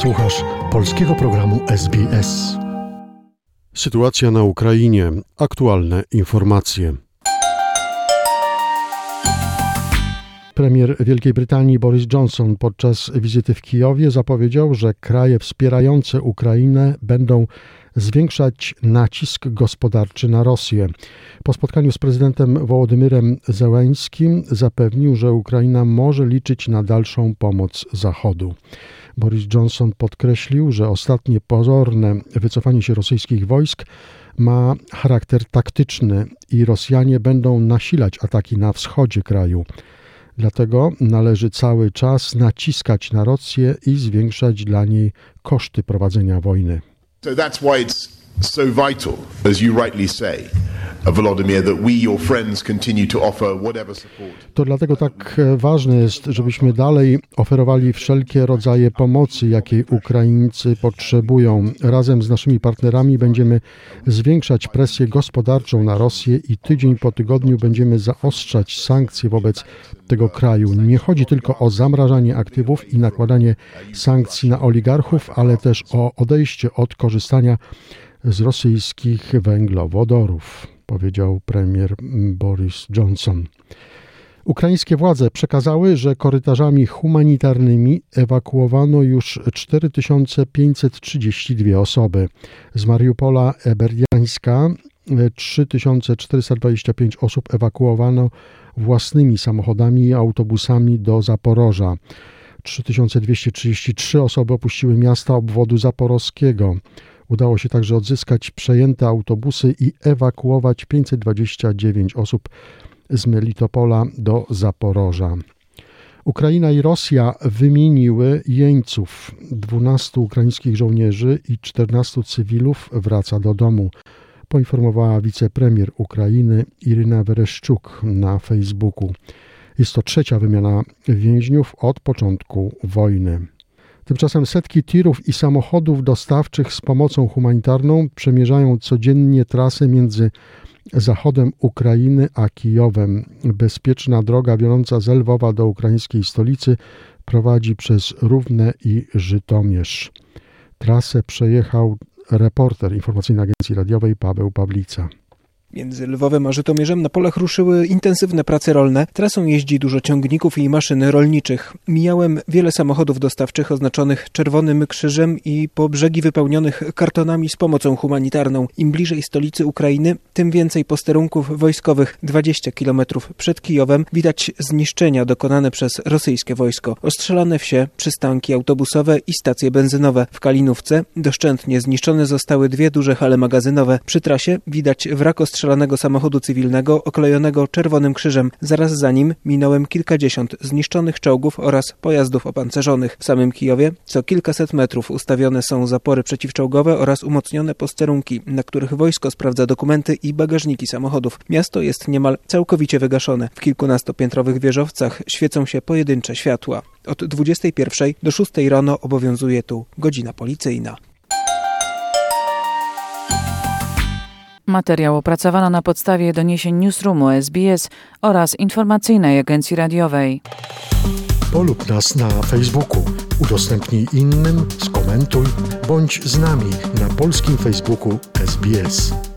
Słuchasz polskiego programu SBS. Sytuacja na Ukrainie. Aktualne informacje. Premier Wielkiej Brytanii Boris Johnson podczas wizyty w Kijowie zapowiedział, że kraje wspierające Ukrainę będą zwiększać nacisk gospodarczy na Rosję. Po spotkaniu z prezydentem Wołodymyrem Zełęńskim zapewnił, że Ukraina może liczyć na dalszą pomoc Zachodu. Boris Johnson podkreślił, że ostatnie pozorne wycofanie się rosyjskich wojsk ma charakter taktyczny i Rosjanie będą nasilać ataki na wschodzie kraju. Dlatego należy cały czas naciskać na Rosję i zwiększać dla niej koszty prowadzenia wojny. So that's why it's so vital, as you rightly say, To dlatego tak e, ważne jest, żebyśmy dalej oferowali wszelkie rodzaje pomocy, jakiej Ukraińcy potrzebują. Razem z naszymi partnerami będziemy zwiększać presję gospodarczą na Rosję i tydzień po tygodniu będziemy zaostrzać sankcje wobec tego kraju. Nie chodzi tylko o zamrażanie aktywów i nakładanie sankcji na oligarchów, ale też o odejście od korzystania z rosyjskich węglowodorów, powiedział premier Boris Johnson. Ukraińskie władze przekazały, że korytarzami humanitarnymi ewakuowano już 4532 osoby. Z Mariupola Eberdiańska 3425 osób ewakuowano własnymi samochodami i autobusami do Zaporoża. 3233 osoby opuściły miasta obwodu zaporowskiego. Udało się także odzyskać przejęte autobusy i ewakuować 529 osób z Melitopola do Zaporoża. Ukraina i Rosja wymieniły jeńców. 12 ukraińskich żołnierzy i 14 cywilów wraca do domu, poinformowała wicepremier Ukrainy Iryna Wereszczuk na Facebooku. Jest to trzecia wymiana więźniów od początku wojny. Tymczasem setki tirów i samochodów dostawczych z pomocą humanitarną przemierzają codziennie trasę między zachodem Ukrainy a Kijowem. Bezpieczna droga wiodąca z Lwowa do ukraińskiej stolicy prowadzi przez Równe i Żytomierz. Trasę przejechał reporter informacyjnej agencji radiowej Paweł Pawlica. Między Lwowem a Żytomierzem na polach ruszyły intensywne prace rolne. Trasą jeździ dużo ciągników i maszyn rolniczych. Mijałem wiele samochodów dostawczych oznaczonych czerwonym krzyżem i po brzegi wypełnionych kartonami z pomocą humanitarną. Im bliżej stolicy Ukrainy, tym więcej posterunków wojskowych. 20 kilometrów przed Kijowem widać zniszczenia dokonane przez rosyjskie wojsko. Ostrzelane wsie, przystanki autobusowe i stacje benzynowe. W Kalinówce doszczętnie zniszczone zostały dwie duże hale magazynowe. Przy trasie widać wrak ostrzelany ostrzelonego samochodu cywilnego oklejonego czerwonym krzyżem. Zaraz za nim minąłem kilkadziesiąt zniszczonych czołgów oraz pojazdów opancerzonych. W samym Kijowie co kilkaset metrów ustawione są zapory przeciwczołgowe oraz umocnione posterunki, na których wojsko sprawdza dokumenty i bagażniki samochodów. Miasto jest niemal całkowicie wygaszone. W kilkunastopiętrowych wieżowcach świecą się pojedyncze światła. Od 21 do 6 rano obowiązuje tu godzina policyjna. Materiał opracowano na podstawie doniesień Newsroomu SBS oraz informacyjnej agencji radiowej. Polub nas na Facebooku, udostępnij innym, skomentuj, bądź z nami na polskim Facebooku SBS.